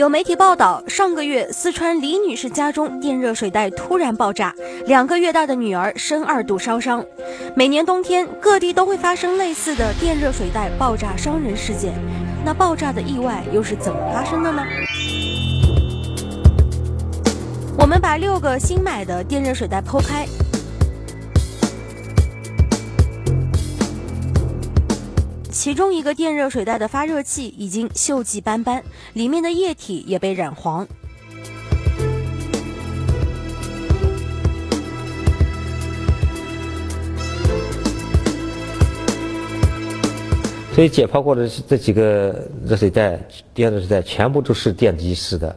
有媒体报道，上个月四川李女士家中电热水袋突然爆炸，两个月大的女儿深二度烧伤。每年冬天，各地都会发生类似的电热水袋爆炸伤人事件。那爆炸的意外又是怎么发生的呢？我们把六个新买的电热水袋剖开。其中一个电热水袋的发热器已经锈迹斑斑，里面的液体也被染黄。所以解剖过的这几个热水袋、电热水袋全部都是电极式的，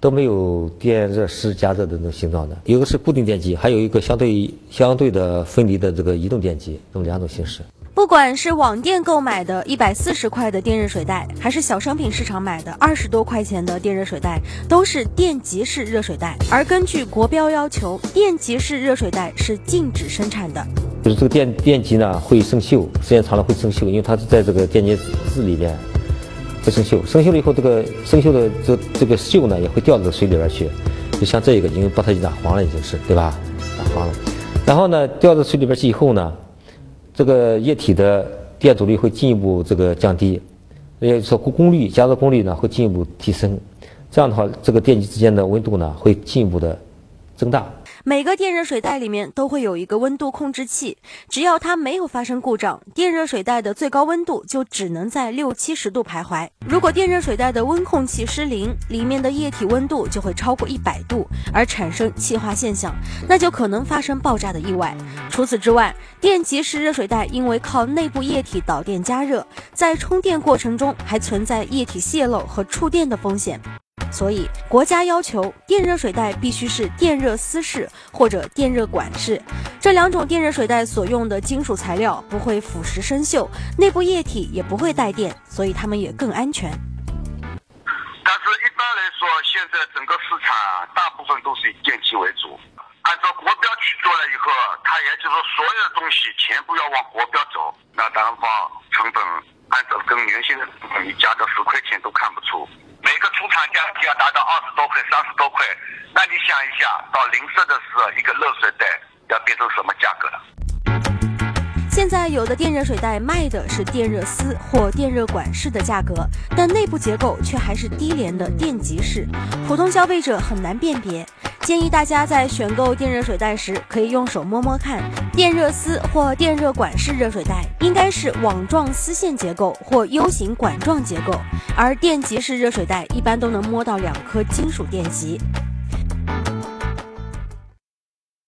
都没有电热丝加热的那种形状的。有个是固定电机，还有一个相对相对的分离的这个移动电机，这么两种形式。不管是网店购买的一百四十块的电热水袋，还是小商品市场买的二十多块钱的电热水袋，都是电极式热水袋。而根据国标要求，电极式热水袋是禁止生产的。就是这个电电极呢会生锈，时间长了会生锈，因为它是在这个电解质里面会生锈。生锈了以后，这个生锈的这这个锈呢也会掉到水里边去。就像这个，因为把它染黄了，已经是对吧？染黄了。然后呢，掉到水里边去以后呢？这个液体的电阻率会进一步这个降低，也就是说功率加热功率呢会进一步提升，这样的话，这个电机之间的温度呢会进一步的增大。每个电热水袋里面都会有一个温度控制器，只要它没有发生故障，电热水袋的最高温度就只能在六七十度徘徊。如果电热水袋的温控器失灵，里面的液体温度就会超过一百度，而产生气化现象，那就可能发生爆炸的意外。除此之外，电极式热水袋因为靠内部液体导电加热，在充电过程中还存在液体泄漏和触电的风险。所以，国家要求电热水袋必须是电热丝式或者电热管式，这两种电热水袋所用的金属材料不会腐蚀生锈，内部液体也不会带电，所以它们也更安全。但是，一般来说，现在整个市场大部分都是以电器为主。按照国标去做了以后，它也就是所有的东西全部要往国标走，那单方成本按照跟原先的成本，你加个十块钱都看不出。将近要达到二十多块、三十多块，那你想一下，到零售的时候，一个热水袋要变成什么价格了？现在有的电热水袋卖的是电热丝或电热管式的价格，但内部结构却还是低廉的电极式，普通消费者很难辨别。建议大家在选购电热水袋时，可以用手摸摸看，电热丝或电热管式热水袋应该是网状丝线结构或 U 型管状结构，而电极式热水袋一般都能摸到两颗金属电极。